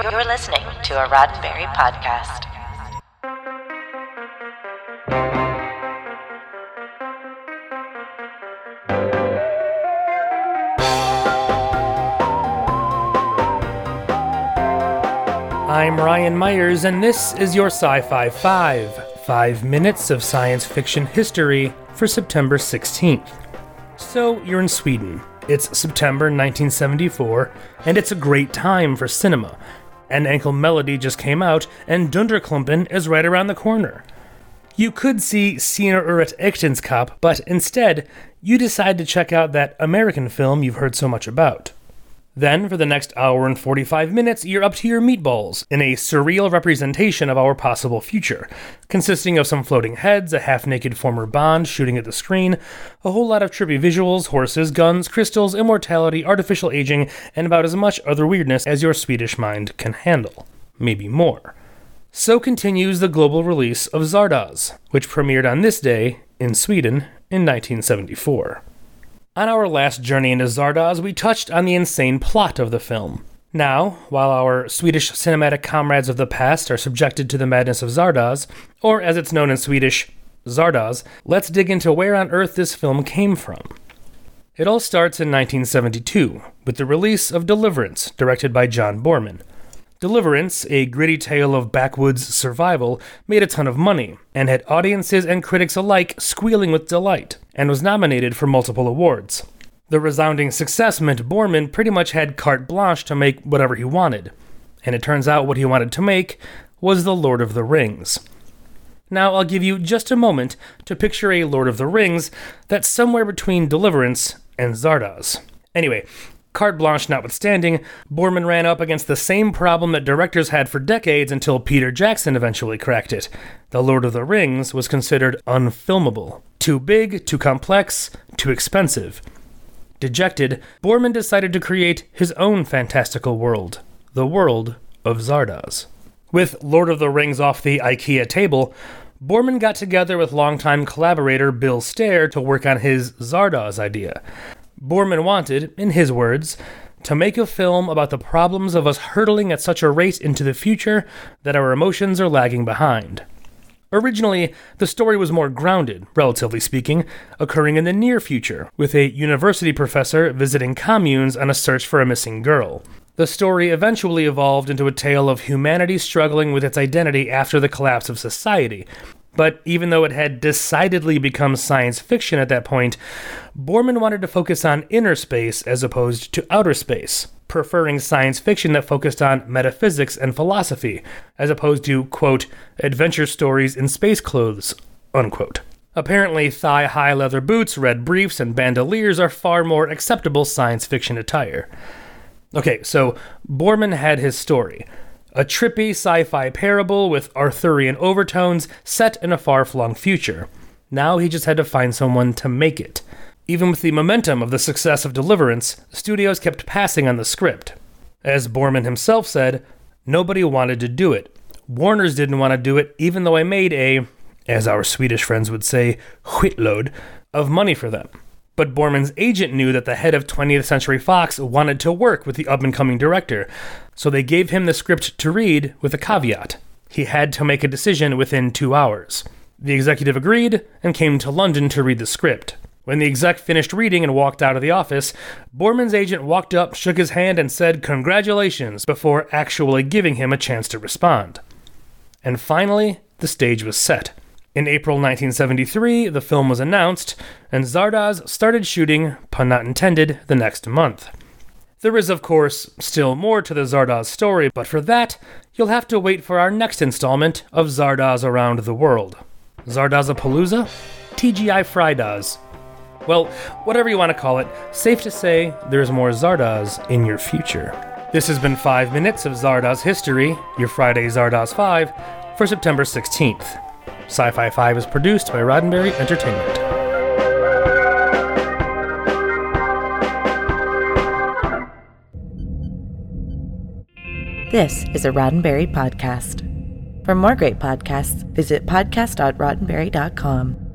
You're listening to a Roddenberry podcast. I'm Ryan Myers, and this is your Sci Fi 5 five minutes of science fiction history for September 16th. So, you're in Sweden. It's September 1974, and it's a great time for cinema. And Ankle Melody just came out, and Dunderklumpen is right around the corner. You could see Scener ur ett äktenskap, but instead, you decide to check out that American film you've heard so much about. Then, for the next hour and 45 minutes, you're up to your meatballs in a surreal representation of our possible future, consisting of some floating heads, a half naked former Bond shooting at the screen, a whole lot of trippy visuals, horses, guns, crystals, immortality, artificial aging, and about as much other weirdness as your Swedish mind can handle. Maybe more. So continues the global release of Zardoz, which premiered on this day in Sweden in 1974. On our last journey into Zardoz, we touched on the insane plot of the film. Now, while our Swedish cinematic comrades of the past are subjected to the madness of Zardoz, or as it's known in Swedish, Zardoz, let's dig into where on earth this film came from. It all starts in 1972 with the release of Deliverance, directed by John Boorman. Deliverance, a gritty tale of backwoods survival, made a ton of money and had audiences and critics alike squealing with delight, and was nominated for multiple awards. The resounding success meant Boorman pretty much had carte blanche to make whatever he wanted, and it turns out what he wanted to make was The Lord of the Rings. Now, I'll give you just a moment to picture a Lord of the Rings that's somewhere between Deliverance and Zardoz. Anyway, Carte blanche notwithstanding, Boorman ran up against the same problem that directors had for decades until Peter Jackson eventually cracked it. The Lord of the Rings was considered unfilmable. Too big, too complex, too expensive. Dejected, Boorman decided to create his own fantastical world, the world of Zardoz. With Lord of the Rings off the IKEA table, Boorman got together with longtime collaborator Bill Stair to work on his Zardoz idea. Boorman wanted, in his words, to make a film about the problems of us hurtling at such a rate into the future that our emotions are lagging behind. Originally, the story was more grounded, relatively speaking, occurring in the near future, with a university professor visiting communes on a search for a missing girl. The story eventually evolved into a tale of humanity struggling with its identity after the collapse of society, but even though it had decidedly become science fiction at that point, Boorman wanted to focus on inner space as opposed to outer space, preferring science fiction that focused on metaphysics and philosophy, as opposed to, quote, adventure stories in space clothes, unquote. Apparently, thigh high leather boots, red briefs, and bandoliers are far more acceptable science fiction attire. Okay, so Boorman had his story a trippy sci fi parable with Arthurian overtones set in a far flung future. Now he just had to find someone to make it. Even with the momentum of the success of Deliverance, studios kept passing on the script. As Boorman himself said, nobody wanted to do it. Warners didn't want to do it, even though I made a, as our Swedish friends would say, skitload of money for them. But Boorman's agent knew that the head of 20th Century Fox wanted to work with the up and coming director, so they gave him the script to read with a caveat. He had to make a decision within two hours. The executive agreed and came to London to read the script. When the exec finished reading and walked out of the office, Boorman's agent walked up, shook his hand, and said, Congratulations, before actually giving him a chance to respond. And finally, the stage was set. In April 1973, the film was announced, and Zardoz started shooting, pun not intended, the next month. There is, of course, still more to the Zardoz story, but for that, you'll have to wait for our next installment of Zardoz Around the World. Zardozapalooza? TGI Fridays. Well, whatever you want to call it, safe to say there's more Zardoz in your future. This has been 5 minutes of Zardoz history, your Friday Zardoz 5, for September 16th. Sci Fi 5 is produced by Roddenberry Entertainment. This is a Roddenberry podcast. For more great podcasts, visit podcast.roddenberry.com.